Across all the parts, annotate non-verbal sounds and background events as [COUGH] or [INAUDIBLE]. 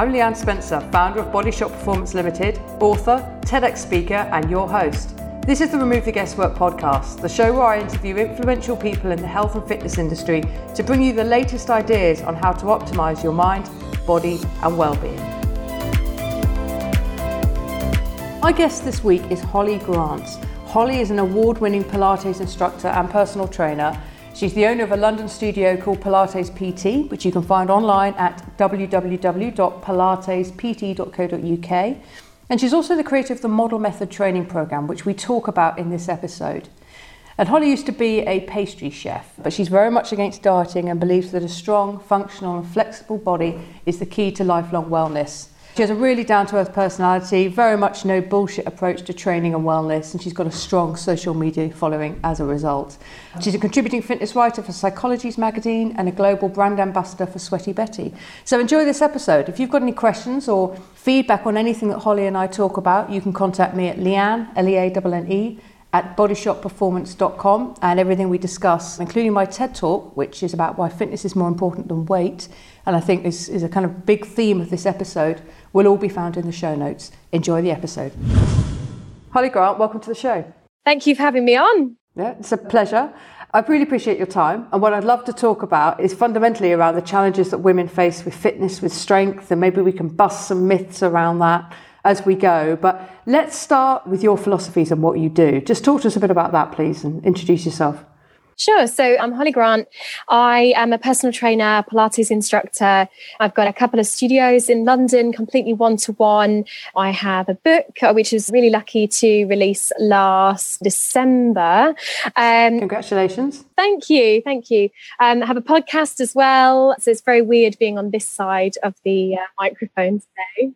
I'm Leanne Spencer, founder of Bodyshot Performance Limited, author, TEDx speaker, and your host. This is the Remove the Guesswork podcast, the show where I interview influential people in the health and fitness industry to bring you the latest ideas on how to optimize your mind, body, and well-being. My guest this week is Holly Grant. Holly is an award-winning Pilates instructor and personal trainer She's the owner of a London studio called Pilates PT, which you can find online at www.pilatespt.co.uk. And she's also the creator of the Model Method training program, which we talk about in this episode. And Holly used to be a pastry chef, but she's very much against dieting and believes that a strong, functional, and flexible body is the key to lifelong wellness. She has a really down to earth personality, very much no bullshit approach to training and wellness, and she's got a strong social media following as a result. She's a contributing fitness writer for Psychologies magazine and a global brand ambassador for Sweaty Betty. So enjoy this episode. If you've got any questions or feedback on anything that Holly and I talk about, you can contact me at Leanne, L E A N N E, at bodyshotperformance.com and everything we discuss, including my TED talk, which is about why fitness is more important than weight. And I think this is a kind of big theme of this episode will all be found in the show notes. Enjoy the episode. Holly Grant, welcome to the show. Thank you for having me on. Yeah, it's a pleasure. I really appreciate your time. And what I'd love to talk about is fundamentally around the challenges that women face with fitness, with strength, and maybe we can bust some myths around that as we go. But let's start with your philosophies and what you do. Just talk to us a bit about that, please, and introduce yourself. Sure. So I'm Holly Grant. I am a personal trainer, Pilates instructor. I've got a couple of studios in London, completely one to one. I have a book, uh, which is really lucky to release last December. Um, Congratulations. Thank you. Thank you. Um, I have a podcast as well. So it's very weird being on this side of the uh, microphone today.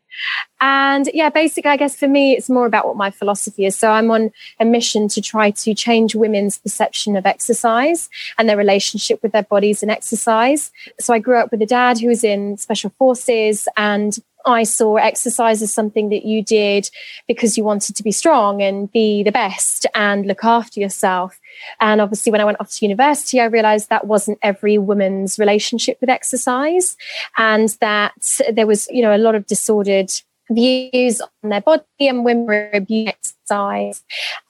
And yeah, basically, I guess for me, it's more about what my philosophy is. So I'm on a mission to try to change women's perception of exercise and their relationship with their bodies and exercise. So I grew up with a dad who was in special forces and I saw exercise as something that you did because you wanted to be strong and be the best and look after yourself. And obviously, when I went off to university, I realized that wasn't every woman's relationship with exercise and that there was, you know, a lot of disordered views on their body and women were abusing exercise.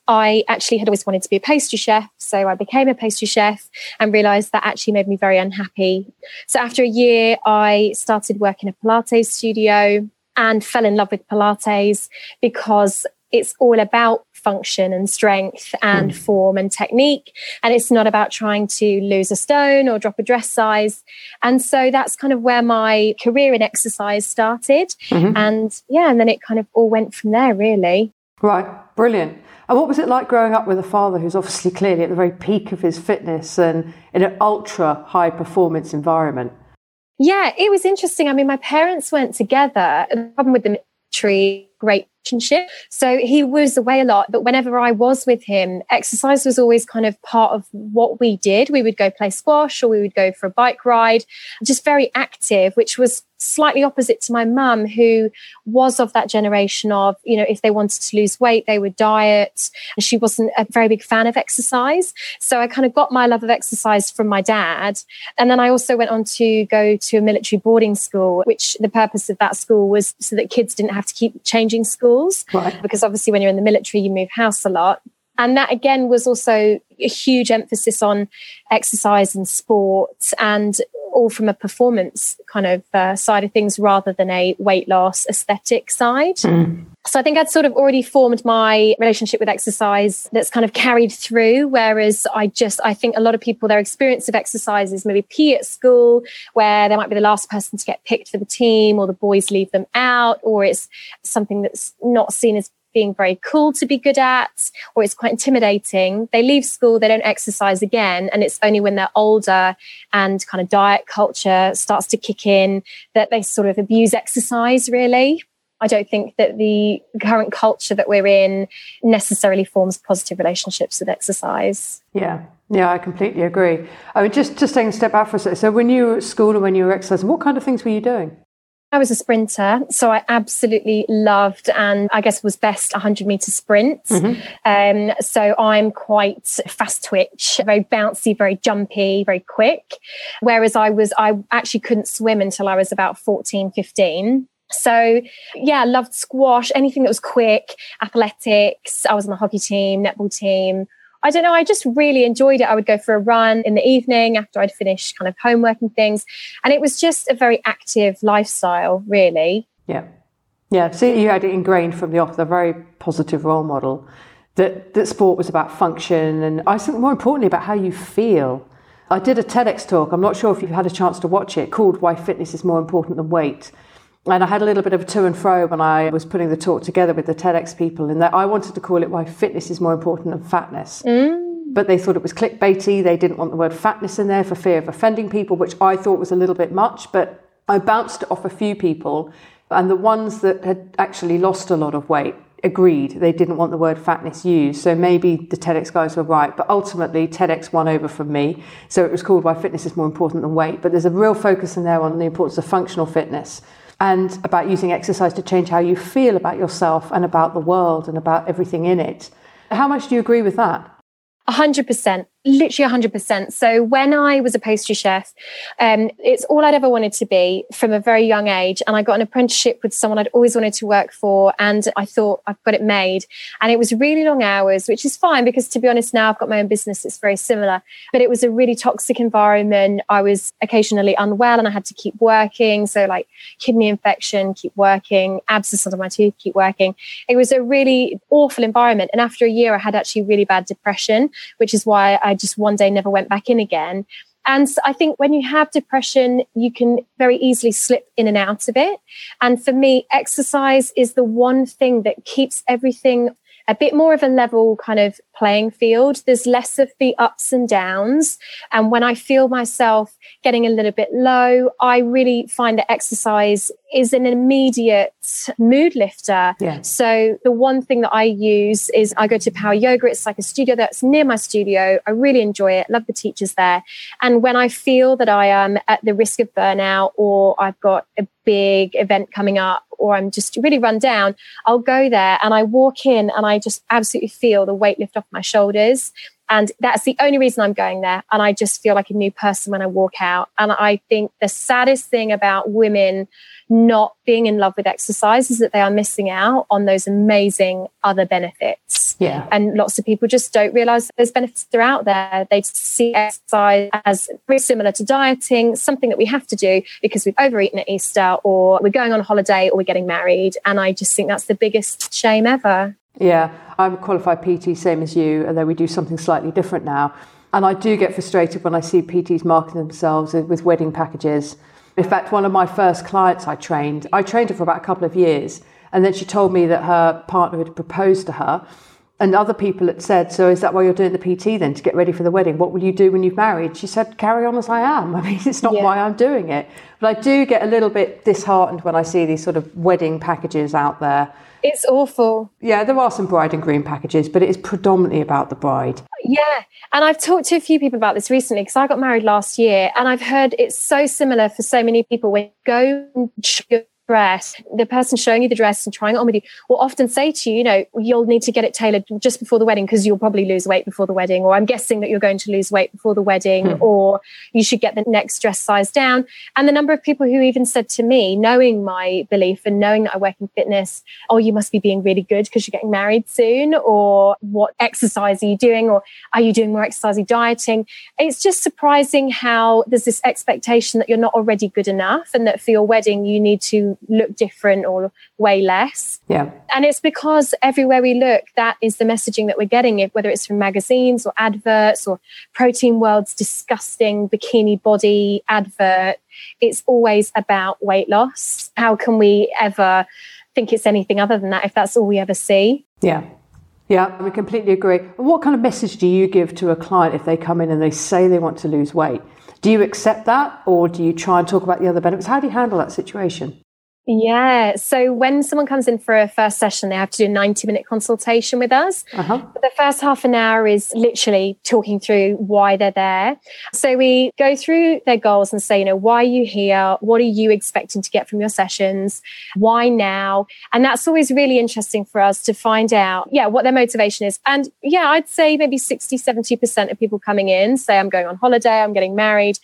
I actually had always wanted to be a pastry chef. So I became a pastry chef and realized that actually made me very unhappy. So after a year, I started working a Pilates studio and fell in love with Pilates because it's all about function and strength and mm. form and technique. And it's not about trying to lose a stone or drop a dress size. And so that's kind of where my career in exercise started. Mm-hmm. And yeah, and then it kind of all went from there, really. Right, brilliant. And what was it like growing up with a father who's obviously clearly at the very peak of his fitness and in an ultra high performance environment? Yeah, it was interesting. I mean, my parents went together. The problem with the great relationship. So he was away a lot, but whenever I was with him, exercise was always kind of part of what we did. We would go play squash or we would go for a bike ride, just very active, which was slightly opposite to my mum, who was of that generation of, you know, if they wanted to lose weight, they would diet. And she wasn't a very big fan of exercise. So I kind of got my love of exercise from my dad. And then I also went on to go to a military boarding school, which the purpose of that school was so that kids didn't have to keep changing schools. Right. Because obviously, when you're in the military, you move house a lot. And that again was also a huge emphasis on exercise and sport and all from a performance kind of uh, side of things rather than a weight loss aesthetic side. Mm. So I think I'd sort of already formed my relationship with exercise that's kind of carried through. Whereas I just, I think a lot of people, their experience of exercise is maybe PE at school, where they might be the last person to get picked for the team or the boys leave them out, or it's something that's not seen as being very cool to be good at, or it's quite intimidating. They leave school, they don't exercise again. And it's only when they're older and kind of diet culture starts to kick in that they sort of abuse exercise, really. I don't think that the current culture that we're in necessarily forms positive relationships with exercise. Yeah, yeah, I completely agree. I mean, just just taking a step back for a second. So, when you were at school and when you were exercising, what kind of things were you doing? I was a sprinter, so I absolutely loved and I guess was best 100 meter sprints. Mm-hmm. Um, so I'm quite fast twitch, very bouncy, very jumpy, very quick. Whereas I was, I actually couldn't swim until I was about 14, 15. So, yeah, loved squash, anything that was quick, athletics. I was on the hockey team, netball team. I don't know, I just really enjoyed it. I would go for a run in the evening after I'd finished kind of homework and things. And it was just a very active lifestyle, really. Yeah. Yeah. So you had it ingrained from the off, the very positive role model that, that sport was about function and I think more importantly about how you feel. I did a TEDx talk, I'm not sure if you've had a chance to watch it, called Why Fitness is More Important Than Weight. And I had a little bit of a to and fro when I was putting the talk together with the TEDx people, in that I wanted to call it Why Fitness is More Important Than Fatness. Mm. But they thought it was clickbaity. They didn't want the word fatness in there for fear of offending people, which I thought was a little bit much. But I bounced off a few people, and the ones that had actually lost a lot of weight agreed they didn't want the word fatness used. So maybe the TEDx guys were right, but ultimately TEDx won over from me. So it was called Why Fitness is More Important Than Weight. But there's a real focus in there on the importance of functional fitness and about using exercise to change how you feel about yourself and about the world and about everything in it. How much do you agree with that? 100% literally 100%. So when I was a pastry chef, um, it's all I'd ever wanted to be from a very young age. And I got an apprenticeship with someone I'd always wanted to work for. And I thought I've got it made. And it was really long hours, which is fine because to be honest, now I've got my own business. It's very similar, but it was a really toxic environment. I was occasionally unwell and I had to keep working. So like kidney infection, keep working, abscess under my tooth, keep working. It was a really awful environment. And after a year, I had actually really bad depression, which is why I I just one day never went back in again. And I think when you have depression, you can very easily slip in and out of it. And for me, exercise is the one thing that keeps everything a bit more of a level kind of playing field. There's less of the ups and downs. And when I feel myself getting a little bit low, I really find that exercise is an immediate mood lifter. Yeah. So the one thing that I use is I go to Power Yoga. It's like a studio that's near my studio. I really enjoy it. Love the teachers there. And when I feel that I am at the risk of burnout or I've got a big event coming up or I'm just really run down, I'll go there and I walk in and I just absolutely feel the weight lift off my shoulders. And that's the only reason I'm going there. And I just feel like a new person when I walk out. And I think the saddest thing about women not being in love with exercise is that they are missing out on those amazing other benefits. Yeah. And lots of people just don't realize those benefits are out there. They see exercise as very similar to dieting, something that we have to do because we've overeaten at Easter or we're going on holiday or we're getting married. And I just think that's the biggest shame ever. Yeah, I'm a qualified PT, same as you, although we do something slightly different now. And I do get frustrated when I see PTs marketing themselves with wedding packages. In fact, one of my first clients I trained, I trained her for about a couple of years. And then she told me that her partner had proposed to her. And other people had said, So is that why you're doing the PT then to get ready for the wedding? What will you do when you've married? She said, Carry on as I am. [LAUGHS] I mean, it's not yeah. why I'm doing it. But I do get a little bit disheartened when I see these sort of wedding packages out there it's awful. Yeah, there are some bride and groom packages, but it is predominantly about the bride. Yeah. And I've talked to a few people about this recently because I got married last year and I've heard it's so similar for so many people. When you go and dress, the person showing you the dress and trying it on with you will often say to you, you know, you'll need to get it tailored just before the wedding because you'll probably lose weight before the wedding, or I'm guessing that you're going to lose weight before the wedding, hmm. or you should get the next dress size down. And the number of people who even said to me, knowing my belief and knowing that I work in fitness, oh, you must be being really good because you're getting married soon, or what exercise are you doing, or are you doing more exercise, dieting? It's just surprising how there's this expectation that you're not already good enough and that for your wedding you need to look different or way less. Yeah. And it's because everywhere we look, that is the messaging that we're getting, whether it's from magazines or adverts or Protein World's disgusting bikini body advert. It's always about weight loss. How can we ever think it's anything other than that if that's all we ever see? Yeah. Yeah, we completely agree. What kind of message do you give to a client if they come in and they say they want to lose weight? Do you accept that or do you try and talk about the other benefits? How do you handle that situation? Yeah. So when someone comes in for a first session, they have to do a 90 minute consultation with us. Uh-huh. The first half an hour is literally talking through why they're there. So we go through their goals and say, you know, why are you here? What are you expecting to get from your sessions? Why now? And that's always really interesting for us to find out, yeah, what their motivation is. And yeah, I'd say maybe 60, 70% of people coming in say, I'm going on holiday, I'm getting married.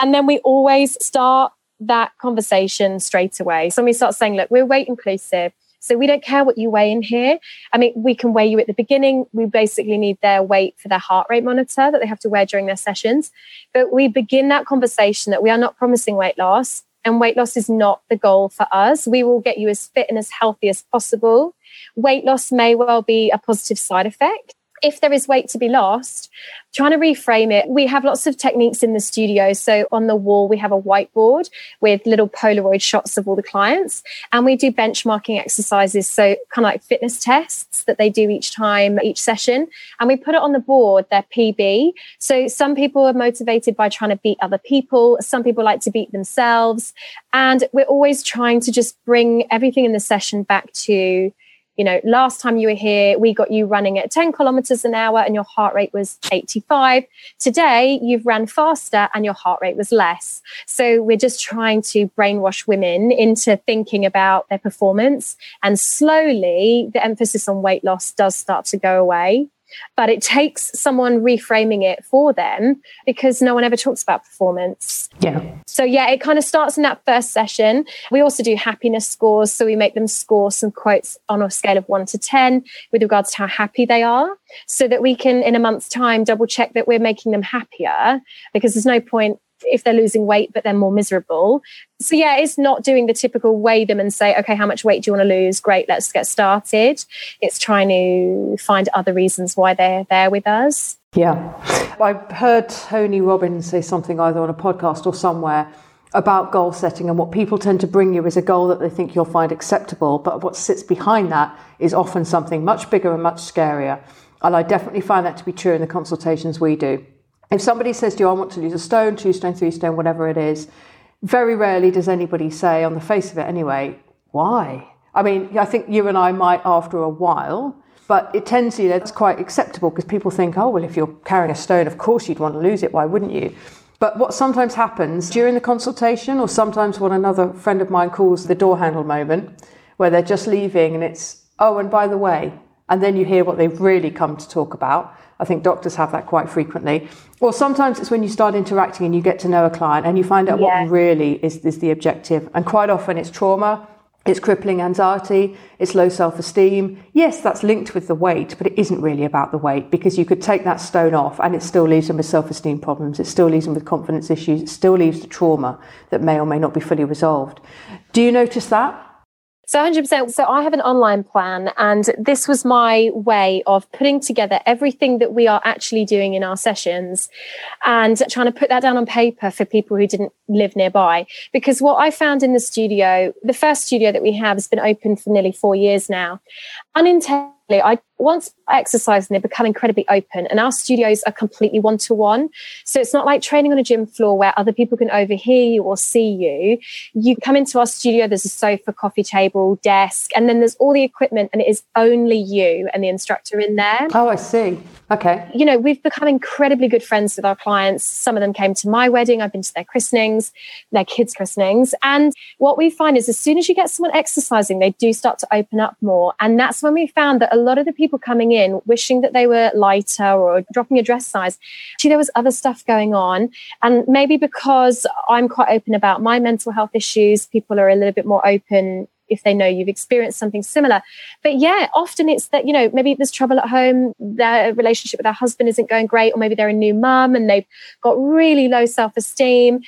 And then we always start that conversation straight away. So when we start saying, look, we're weight inclusive. So we don't care what you weigh in here. I mean, we can weigh you at the beginning. We basically need their weight for their heart rate monitor that they have to wear during their sessions. But we begin that conversation that we are not promising weight loss and weight loss is not the goal for us. We will get you as fit and as healthy as possible. Weight loss may well be a positive side effect if there is weight to be lost, trying to reframe it. We have lots of techniques in the studio. So on the wall, we have a whiteboard with little Polaroid shots of all the clients, and we do benchmarking exercises. So kind of like fitness tests that they do each time, each session. And we put it on the board, their PB. So some people are motivated by trying to beat other people. Some people like to beat themselves. And we're always trying to just bring everything in the session back to you know, last time you were here, we got you running at 10 kilometers an hour and your heart rate was 85. Today, you've ran faster and your heart rate was less. So we're just trying to brainwash women into thinking about their performance. And slowly, the emphasis on weight loss does start to go away but it takes someone reframing it for them because no one ever talks about performance. Yeah. So, yeah, it kind of starts in that first session. We also do happiness scores. So, we make them score some quotes on a scale of one to 10 with regards to how happy they are so that we can, in a month's time, double check that we're making them happier because there's no point if they're losing weight but they're more miserable. So yeah, it's not doing the typical weigh them and say, okay, how much weight do you want to lose? Great, let's get started. It's trying to find other reasons why they're there with us. Yeah. I've heard Tony Robbins say something either on a podcast or somewhere about goal setting and what people tend to bring you is a goal that they think you'll find acceptable, but what sits behind that is often something much bigger and much scarier. And I definitely find that to be true in the consultations we do. If somebody says to you, I want to lose a stone, two stone, three stone, whatever it is, very rarely does anybody say, on the face of it anyway, why? I mean, I think you and I might after a while, but it tends to, you know, it's quite acceptable because people think, oh, well, if you're carrying a stone, of course you'd want to lose it. Why wouldn't you? But what sometimes happens during the consultation, or sometimes what another friend of mine calls the door handle moment, where they're just leaving and it's, oh, and by the way, and then you hear what they've really come to talk about. I think doctors have that quite frequently. Or sometimes it's when you start interacting and you get to know a client and you find out yeah. what really is, is the objective. And quite often it's trauma, it's crippling anxiety, it's low self esteem. Yes, that's linked with the weight, but it isn't really about the weight because you could take that stone off and it still leaves them with self esteem problems, it still leaves them with confidence issues, it still leaves the trauma that may or may not be fully resolved. Do you notice that? So 100%. So I have an online plan, and this was my way of putting together everything that we are actually doing in our sessions and trying to put that down on paper for people who didn't live nearby. Because what I found in the studio, the first studio that we have has been open for nearly four years now, unintentionally I once exercise and they become incredibly open and our studios are completely one to one. So it's not like training on a gym floor where other people can overhear you or see you. You come into our studio, there's a sofa, coffee table, desk, and then there's all the equipment and it is only you and the instructor in there. Oh, I see. Okay. You know, we've become incredibly good friends with our clients. Some of them came to my wedding. I've been to their christenings, their kids' christenings. And what we find is as soon as you get someone exercising, they do start to open up more. And that's when we found that a lot of the people coming in wishing that they were lighter or dropping a dress size, actually, there was other stuff going on. And maybe because I'm quite open about my mental health issues, people are a little bit more open if they know you've experienced something similar. But yeah, often it's that, you know, maybe there's trouble at home, their relationship with their husband isn't going great, or maybe they're a new mum and they've got really low self esteem.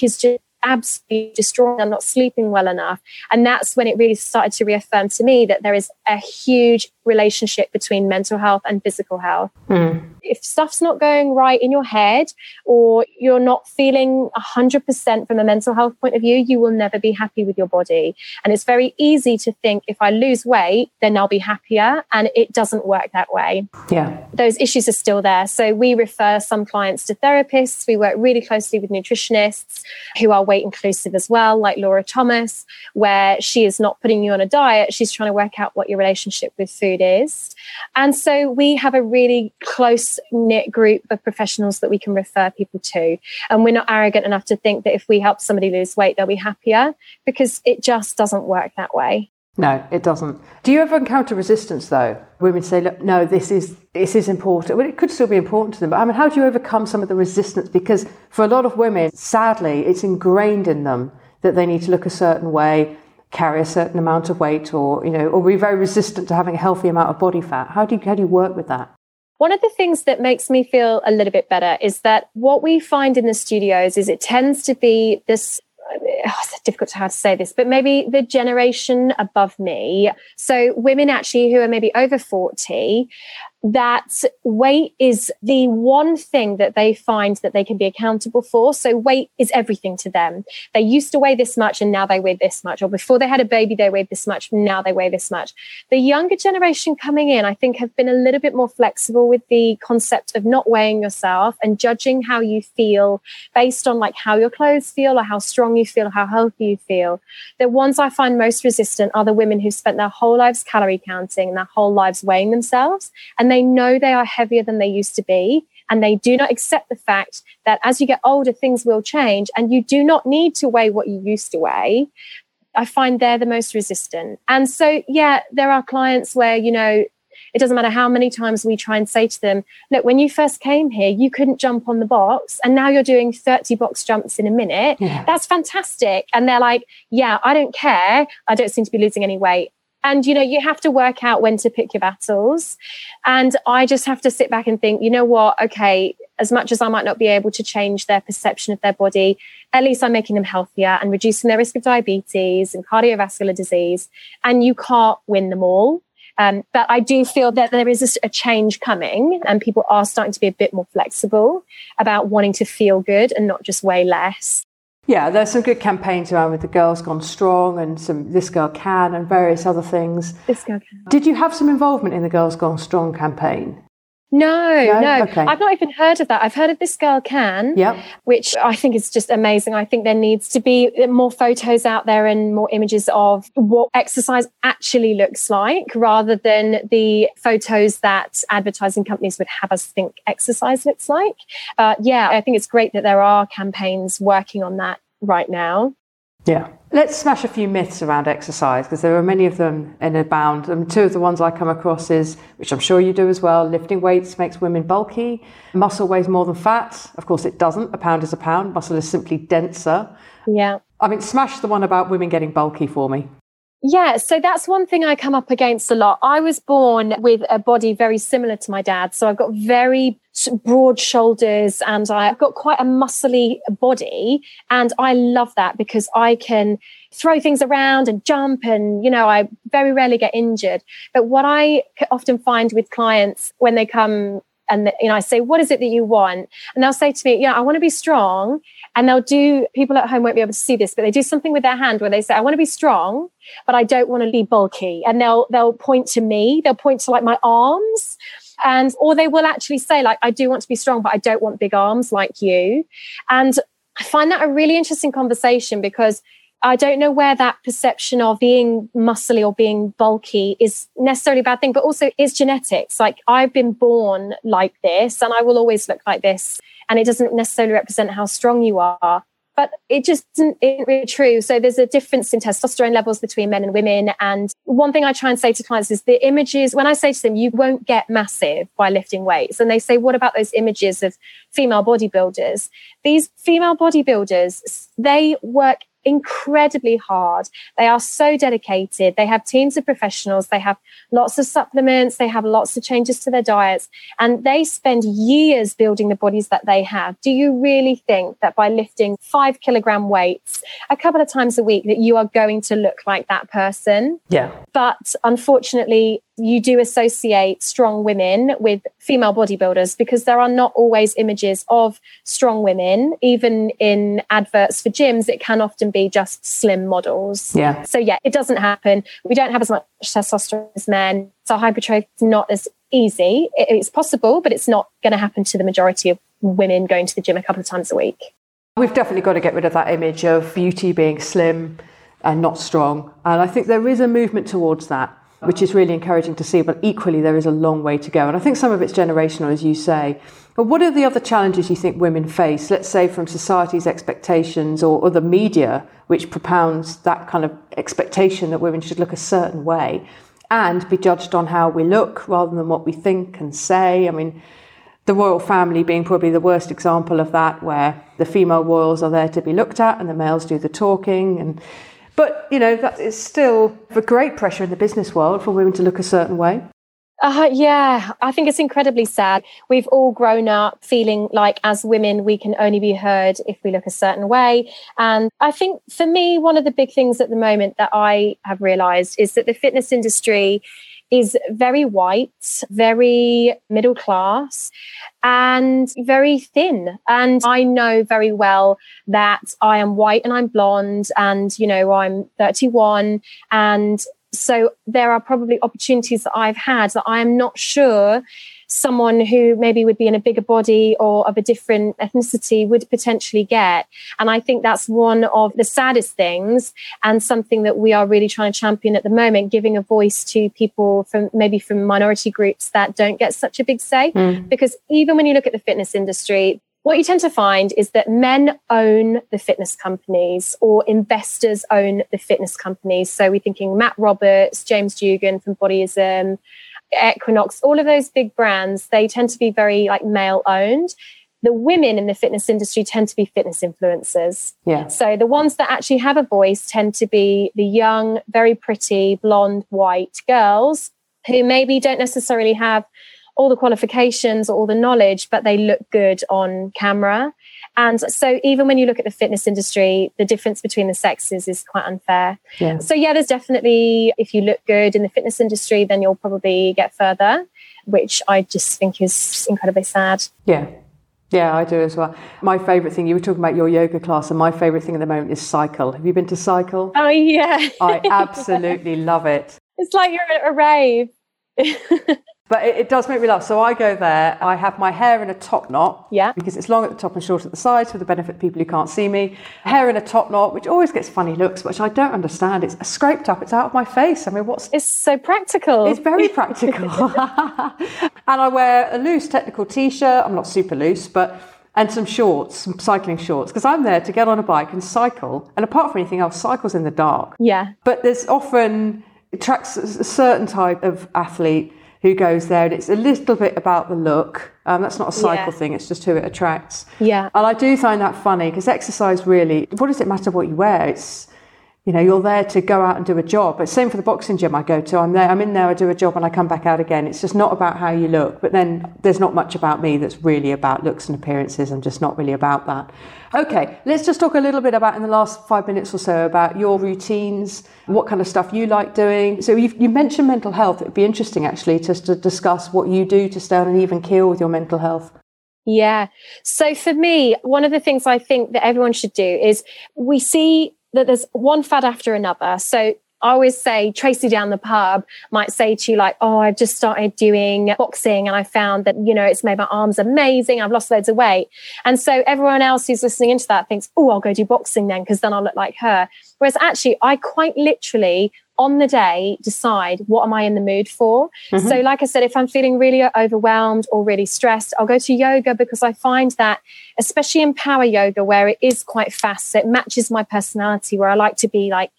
Is just absolutely destroyed. I'm not sleeping well enough. And that's when it really started to reaffirm to me that there is a huge relationship between mental health and physical health. Mm. If stuff's not going right in your head or you're not feeling 100% from a mental health point of view, you will never be happy with your body. And it's very easy to think if I lose weight, then I'll be happier. And it doesn't work that way. Yeah. Those issues are still there. So we refer some clients to therapists. We work really closely with nutritionists who are weight inclusive as well, like Laura Thomas, where she is not putting you on a diet. She's trying to work out what your relationship with food food is. And so we have a really close knit group of professionals that we can refer people to. And we're not arrogant enough to think that if we help somebody lose weight, they'll be happier because it just doesn't work that way. No, it doesn't. Do you ever encounter resistance though? Women say, "Look, no, this is this is important." Well, it could still be important to them, but I mean, how do you overcome some of the resistance? Because for a lot of women, sadly, it's ingrained in them that they need to look a certain way, carry a certain amount of weight, or you know, or be very resistant to having a healthy amount of body fat. How do you how do you work with that? One of the things that makes me feel a little bit better is that what we find in the studios is it tends to be this oh, it's difficult to how to say this, but maybe the generation above me. So women actually who are maybe over 40 that weight is the one thing that they find that they can be accountable for. So weight is everything to them. They used to weigh this much and now they weigh this much, or before they had a baby, they weighed this much, now they weigh this much. The younger generation coming in, I think, have been a little bit more flexible with the concept of not weighing yourself and judging how you feel based on like how your clothes feel or how strong you feel or how healthy you feel. The ones I find most resistant are the women who've spent their whole lives calorie counting and their whole lives weighing themselves. And they know they are heavier than they used to be. And they do not accept the fact that as you get older, things will change and you do not need to weigh what you used to weigh. I find they're the most resistant. And so, yeah, there are clients where, you know, it doesn't matter how many times we try and say to them, look, when you first came here, you couldn't jump on the box and now you're doing 30 box jumps in a minute. Yeah. That's fantastic. And they're like, yeah, I don't care. I don't seem to be losing any weight. And, you know, you have to work out when to pick your battles. And I just have to sit back and think, you know what? Okay, as much as I might not be able to change their perception of their body, at least I'm making them healthier and reducing their risk of diabetes and cardiovascular disease. And you can't win them all. Um, but I do feel that there is a change coming and people are starting to be a bit more flexible about wanting to feel good and not just weigh less. Yeah, there's some good campaigns around with the Girls Gone Strong and some This Girl Can and various other things. This Girl Can. Did you have some involvement in the Girls Gone Strong campaign? No, no. no. Okay. I've not even heard of that. I've heard of This Girl Can, yep. which I think is just amazing. I think there needs to be more photos out there and more images of what exercise actually looks like rather than the photos that advertising companies would have us think exercise looks like. But yeah, I think it's great that there are campaigns working on that right now. Yeah. Let's smash a few myths around exercise because there are many of them in abound. And two of the ones I come across is, which I'm sure you do as well, lifting weights makes women bulky. Muscle weighs more than fat. Of course, it doesn't. A pound is a pound. Muscle is simply denser. Yeah. I mean, smash the one about women getting bulky for me. Yeah, so that's one thing I come up against a lot. I was born with a body very similar to my dad. So I've got very broad shoulders and I've got quite a muscly body. And I love that because I can throw things around and jump and, you know, I very rarely get injured. But what I often find with clients when they come and you know, I say, "What is it that you want?" And they'll say to me, "Yeah, I want to be strong." And they'll do. People at home won't be able to see this, but they do something with their hand where they say, "I want to be strong, but I don't want to be bulky." And they'll they'll point to me. They'll point to like my arms, and or they will actually say, "Like I do want to be strong, but I don't want big arms like you." And I find that a really interesting conversation because I don't know where that perception of being muscly or being bulky is necessarily a bad thing, but also it's genetics. Like I've been born like this and I will always look like this. And it doesn't necessarily represent how strong you are. But it just isn't, isn't really true. So there's a difference in testosterone levels between men and women. And one thing I try and say to clients is the images, when I say to them, you won't get massive by lifting weights. And they say, what about those images of female bodybuilders? These female bodybuilders, they work incredibly hard. They are so dedicated. They have teams of professionals. They have lots of supplements. They have lots of changes to their diets and they spend years building the bodies that they have. Do you really think that by lifting five kilogram weights a couple of times a week that you are going to look like that person? Yeah. But unfortunately, you do associate strong women with female bodybuilders because there are not always images of strong women. Even in adverts for gyms, it can often be just slim models. Yeah. So, yeah, it doesn't happen. We don't have as much testosterone as men. So, hypertrophy is not as easy. It's possible, but it's not going to happen to the majority of women going to the gym a couple of times a week. We've definitely got to get rid of that image of beauty being slim and not strong. And I think there is a movement towards that. Which is really encouraging to see. But equally, there is a long way to go. And I think some of it's generational, as you say. But what are the other challenges you think women face, let's say from society's expectations or, or the media, which propounds that kind of expectation that women should look a certain way and be judged on how we look rather than what we think and say? I mean, the royal family being probably the worst example of that, where the female royals are there to be looked at and the males do the talking. And but you know that is still a great pressure in the business world for women to look a certain way. Uh, yeah, I think it's incredibly sad. We've all grown up feeling like as women, we can only be heard if we look a certain way. And I think for me, one of the big things at the moment that I have realized is that the fitness industry is very white, very middle class, and very thin. And I know very well that I am white and I'm blonde, and you know, I'm 31, and so there are probably opportunities that I've had that I am not sure someone who maybe would be in a bigger body or of a different ethnicity would potentially get. And I think that's one of the saddest things and something that we are really trying to champion at the moment, giving a voice to people from maybe from minority groups that don't get such a big say. Mm. Because even when you look at the fitness industry, what you tend to find is that men own the fitness companies or investors own the fitness companies. So we're thinking Matt Roberts, James Duigan from Bodyism, Equinox, all of those big brands, they tend to be very like male owned. The women in the fitness industry tend to be fitness influencers. Yeah. So the ones that actually have a voice tend to be the young, very pretty, blonde, white girls who maybe don't necessarily have all the qualifications or all the knowledge, but they look good on camera. And so even when you look at the fitness industry, the difference between the sexes is quite unfair. Yeah. So yeah, there's definitely if you look good in the fitness industry, then you'll probably get further, which I just think is incredibly sad. Yeah. Yeah, I do as well. My favourite thing, you were talking about your yoga class, and my favourite thing at the moment is Psycle. Have you been to Psycle? Oh, yeah. I [LAUGHS] absolutely love it. It's like you're at a rave. [LAUGHS] But it, it, does make me laugh. So I go there, I have my hair in a top knot. Yeah. Because it's long at the top and short at the sides for the benefit of people who can't see me. Hair in a top knot, which always gets funny looks, which I don't understand. It's scraped up, it's out of my face. I mean, what's. It's so practical. It's very [LAUGHS] practical. [LAUGHS] and I wear a loose technical t shirt. I'm not super loose, but. And some shorts, some cycling shorts, because I'm there to get on a bike and cycle. And apart from anything else, Psycle's in the dark. Yeah. But there's often, it attracts a certain type of athlete who goes there, and it's a little bit about the look. Um, that's not a Psycle yeah. thing; it's just who it attracts. Yeah, and I do find that funny because exercise really. What does it matter what you wear? It's you know, you're there to go out and do a job. But same for the boxing gym I go to. I'm there, I'm in there, I do a job and I come back out again. It's just not about how you look. But then there's not much about me that's really about looks and appearances. I'm just not really about that. Okay, let's just talk a little bit about in the last five minutes or so about your routines, what kind of stuff you like doing. So you mentioned mental health. It would be interesting actually just to discuss what you do to stay on an even keel with your mental health. Yeah. So for me, one of the things I think that everyone should do is we see that there's one fad after another. So I always say Tracy down the pub might say to you like, "Oh, I've just started doing boxing and I found that you know it's made my arms amazing. I've lost loads of weight." And so everyone else who's listening into that thinks, "Oh, I'll go do boxing then because then I'll look like her." Whereas actually, I quite literally on the day decide what am I in the mood for. Mm-hmm. So like I said if I'm feeling really overwhelmed or really stressed I'll go to yoga because I find that especially in power yoga where it is quite fast so it matches my personality where I like to be like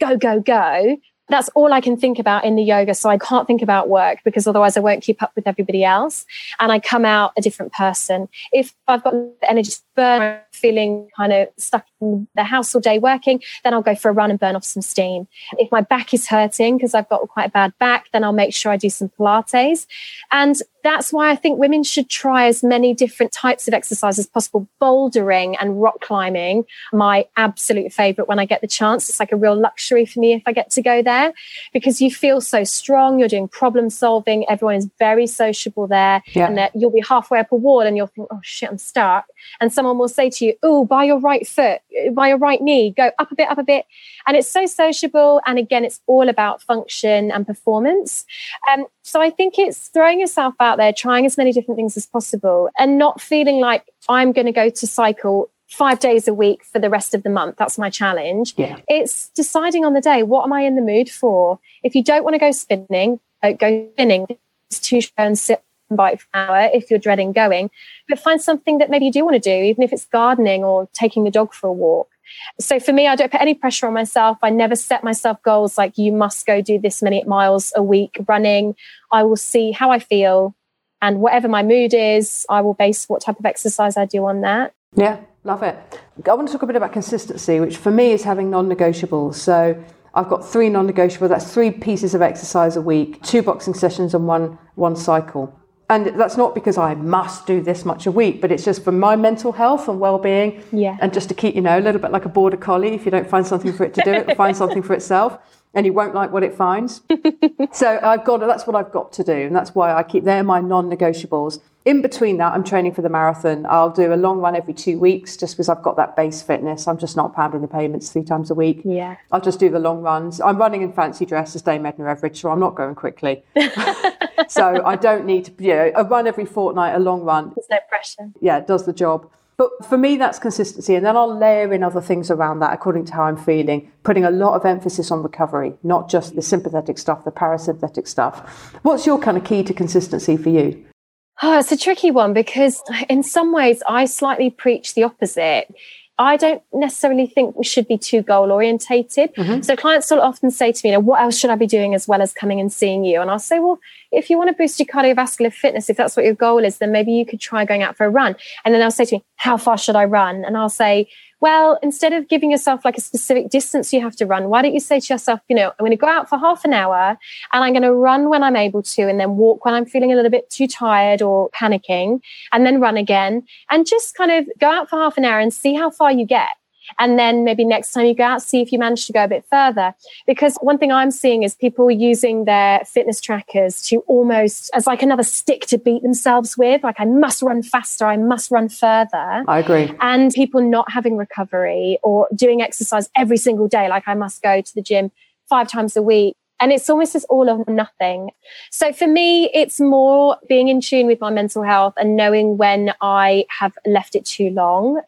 go, go, go. That's all I can think about in the yoga. So I can't think about work because otherwise I won't keep up with everybody else. And I come out a different person. If I've got energy to burn, feeling kind of stuck in the house all day working, then I'll go for a run and burn off some steam. If my back is hurting because I've got quite a bad back, then I'll make sure I do some Pilates. And that's why I think women should try as many different types of exercise as possible. Bouldering and rock climbing, my absolute favorite when I get the chance. It's like a real luxury for me if I get to go there because you feel so strong. You're doing problem solving. Everyone is very sociable there. Yeah. And that you'll be halfway up a wall and you'll think, oh shit, I'm stuck. And someone will say to you, oh, by your right foot, by your right knee, go up a bit, up a bit. And it's so sociable. And again, it's all about function and performance. Um, so I think it's throwing yourself out there, trying as many different things as possible, and not feeling like I'm going to go to Psycle five days a week for the rest of the month. That's my challenge. Yeah. It's deciding on the day, what am I in the mood for? If you don't want to go spinning, uh, go spinning. It's too and sit for an hour if you're dreading going. But find something that maybe you do want to do, even if it's gardening or taking the dog for a walk. So for me, I don't put any pressure on myself. I never set myself goals like you must go do this many miles a week running. I will see how I feel and whatever my mood is, I will base what type of exercise I do on that. Yeah, love it. I want to talk a bit about consistency, which for me is having non negotiables. So I've got three non negotiables. That's three pieces of exercise a week, two boxing sessions, and one, one cycle. And that's not because I must do this much a week, but it's just for my mental health and well-being, yeah. and just to keep, you know, a little bit like a border collie. If you don't find something for it to do, it will find something for itself, and you won't like what it finds. [LAUGHS] so I've got that's what I've got to do, and that's why I keep they're my non-negotiables. In between that, I'm training for the marathon. I'll do a long run every two weeks just because I've got that base fitness. I'm just not pounding the pavements three times a week. Yeah. I'll just do the long runs. I'm running in fancy dress as Dame Edna Everage, so I'm not going quickly. [LAUGHS] so I don't need to, you know, a run every fortnight, a long run. There's no pressure. Yeah, it does the job. But for me, that's consistency. And then I'll layer in other things around that according to how I'm feeling, putting a lot of emphasis on recovery, not just the sympathetic stuff, the parasympathetic stuff. What's your kind of key to consistency for you? Oh, it's a tricky one because in some ways I slightly preach the opposite. I don't necessarily think we should be too goal orientated. Mm-hmm. So clients will often say to me, you know, what else should I be doing as well as coming and seeing you? And I'll say, well, if you want to boost your cardiovascular fitness, if that's what your goal is, then maybe you could try going out for a run. And then they'll say to me, how far should I run? And I'll say, well, instead of giving yourself like a specific distance you have to run, why don't you say to yourself, you know, I'm going to go out for half an hour and I'm going to run when I'm able to and then walk when I'm feeling a little bit too tired or panicking and then run again and just kind of go out for half an hour and see how far you get. And then maybe next time you go out, see if you manage to go a bit further. Because one thing I'm seeing is people using their fitness trackers to almost as like another stick to beat themselves with. Like, I must run faster, I must run further. I agree. And people not having recovery or doing exercise every single day. Like, I must go to the gym five times a week. And it's almost as all or nothing. So for me, it's more being in tune with my mental health and knowing when I have left it too long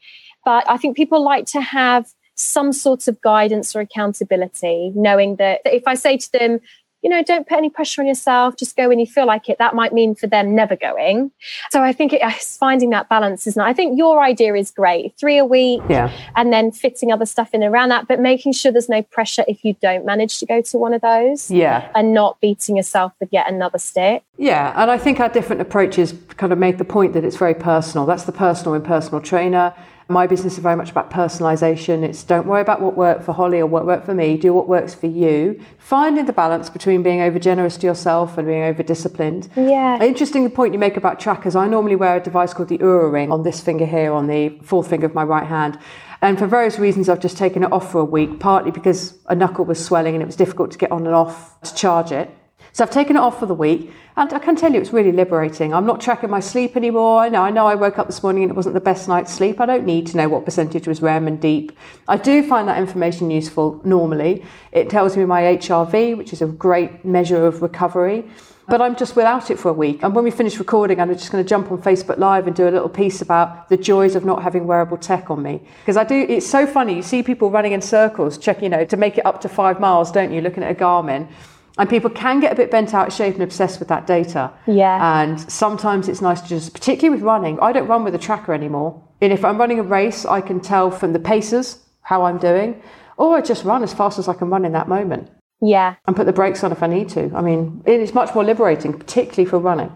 but I think people like to have some sorts of guidance or accountability, knowing that if I say to them, you know, don't put any pressure on yourself, just go when you feel like it, that might mean for them never going. So I think it's finding that balance, isn't it? I think your idea is great three a week yeah. and then fitting other stuff in around that, but making sure there's no pressure if you don't manage to go to one of those. Yeah. And not beating yourself with yet another stick. Yeah. And I think our different approaches kind of made the point that it's very personal. That's the personal and personal trainer my business is very much about personalization. It's don't worry about what worked for Holly or what worked for me. Do what works for you. Finding the balance between being over generous to yourself and being over disciplined. Yeah. Interesting point you make about trackers. I normally wear a device called the Oura ring on this finger here, on the fourth finger of my right hand. And for various reasons, I've just taken it off for a week, partly because a knuckle was swelling and it was difficult to get on and off to charge it. So I've taken it off for the week, and I can tell you it's really liberating. I'm not tracking my sleep anymore. I know, I know I woke up this morning and it wasn't the best night's sleep. I don't need to know what percentage was REM and deep. I do find that information useful normally. It tells me my HRV, which is a great measure of recovery. But I'm just without it for a week. And when we finish recording, I'm just going to jump on Facebook Live and do a little piece about the joys of not having wearable tech on me. Because I do, it's so funny. You see people running in circles, checking, you know, to make it up to five miles, don't you? Looking at a Garmin. And people can get a bit bent out of shape and obsessed with that data. Yeah. And sometimes it's nice to just, particularly with running, I don't run with a tracker anymore. And if I'm running a race, I can tell from the paces how I'm doing, or I just run as fast as I can run in that moment. Yeah. And put the brakes on if I need to. I mean, it is much more liberating, particularly for running.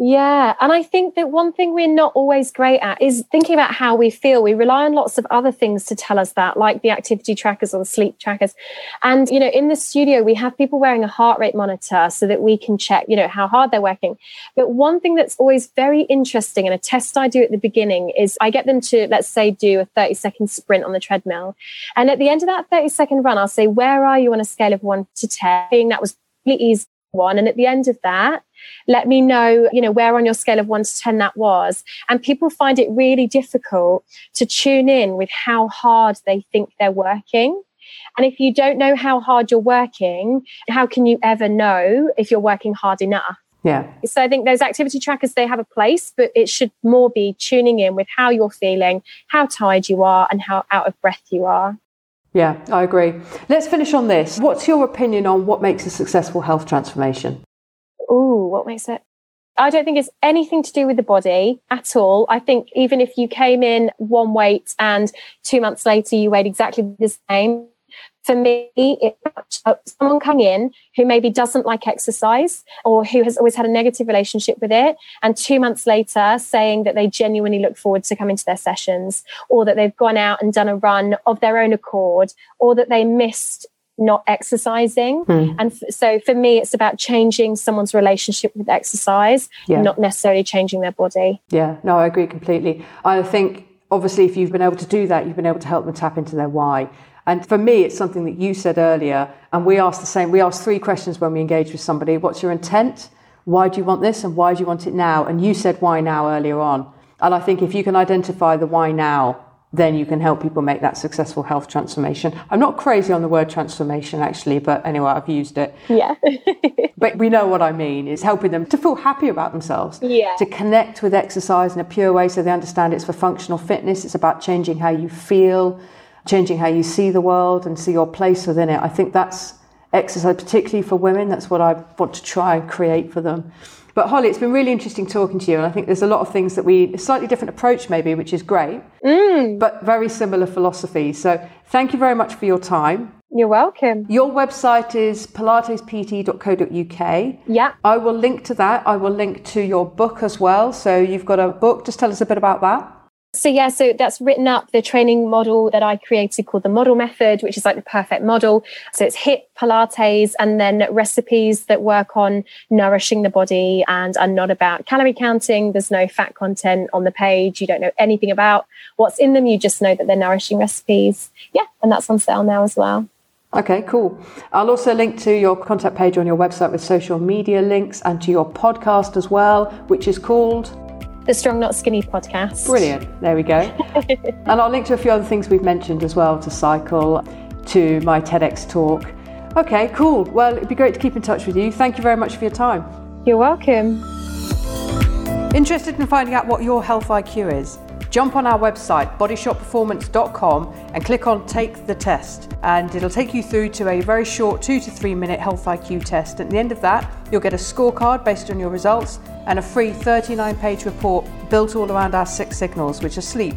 Yeah. And I think that one thing we're not always great at is thinking about how we feel. We rely on lots of other things to tell us that, like the activity trackers or the sleep trackers. And, you know, in the studio, we have people wearing a heart rate monitor so that we can check, you know, how hard they're working. But one thing that's always very interesting and a test I do at the beginning is I get them to, let's say, do a 30 second sprint on the treadmill. And at the end of that 30 second run, I'll say, where are you on a scale of one to 10? Being that was completely easy one. And at the end of that, let me know, you know, where on your scale of one to 10 that was. And people find it really difficult to tune in with how hard they think they're working. And if you don't know how hard you're working, how can you ever know if you're working hard enough? Yeah. So I think those activity trackers, they have a place, but it should more be tuning in with how you're feeling, how tired you are, and how out of breath you are. Yeah, I agree. Let's finish on this. What's your opinion on what makes a successful health transformation? Oh, what makes it? I don't think it's anything to do with the body at all. I think even if you came in one weight and two months later you weighed exactly the same, for me, it's someone coming in who maybe doesn't like exercise or who has always had a negative relationship with it, and two months later saying that they genuinely look forward to coming to their sessions, or that they've gone out and done a run of their own accord, or that they missed not exercising. Hmm. And f- so for me, it's about changing someone's relationship with exercise, yeah. not necessarily changing their body. Yeah, no, I agree completely. I think obviously if you've been able to do that, you've been able to help them tap into their why. And for me, it's something that you said earlier, and we ask the same. We ask three questions when we engage with somebody What's your intent? Why do you want this? And why do you want it now? And you said why now earlier on. And I think if you can identify the why now, then you can help people make that successful health transformation. I'm not crazy on the word transformation actually, but anyway, I've used it. Yeah. [LAUGHS] but we know what I mean. It's helping them to feel happy about themselves. Yeah. To connect with exercise in a pure way so they understand it's for functional fitness. It's about changing how you feel changing how you see the world and see your place within it. I think that's exercise, particularly for women. That's what I want to try and create for them. But Hollie, it's been really interesting talking to you, and I think there's a lot of things that we a slightly different approach maybe, which is great, mm. but very similar philosophy. So thank you very much for your time. You're welcome. Your website is pilatespt.co.uk. Yeah. I will link to that. I will link to your book as well. So you've got a book. Just tell us a bit about that. So yeah, so that's written up the training model that I created called the model method, which is like the perfect model. So it's HIIT, Pilates, and then recipes that work on nourishing the body and are not about calorie counting. There's no fat content on the page. You don't know anything about what's in them. You just know that they're nourishing recipes. Yeah, and that's on sale now as well. Okay, cool. I'll also link to your contact page on your website with social media links and to your podcast as well, which is called the Strong Not Skinny podcast. Brilliant. There we go. [LAUGHS] and I'll link to a few other things we've mentioned as well to Psycle, to my TEDx talk. Okay, cool. Well, it'd be great to keep in touch with you. Thank you very much for your time. You're welcome. Interested in finding out what your health IQ is? Jump on our website, bodyshotperformance.com, and click on Take the Test. And it'll take you through to a very short two to three minute health IQ test. At the end of that, you'll get a scorecard based on your results and a free 39 page report built all around our six signals, which are sleep,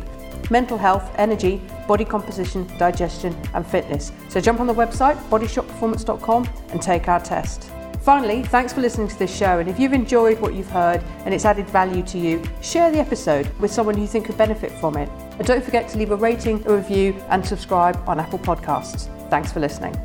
mental health, energy, body composition, digestion, and fitness. So jump on the website, bodyshotperformance.com, and take our test. Finally, thanks for listening to this show. And if you've enjoyed what you've heard and it's added value to you, share the episode with someone you think could benefit from it. And don't forget to leave a rating, a review, and subscribe on Apple Podcasts. Thanks for listening.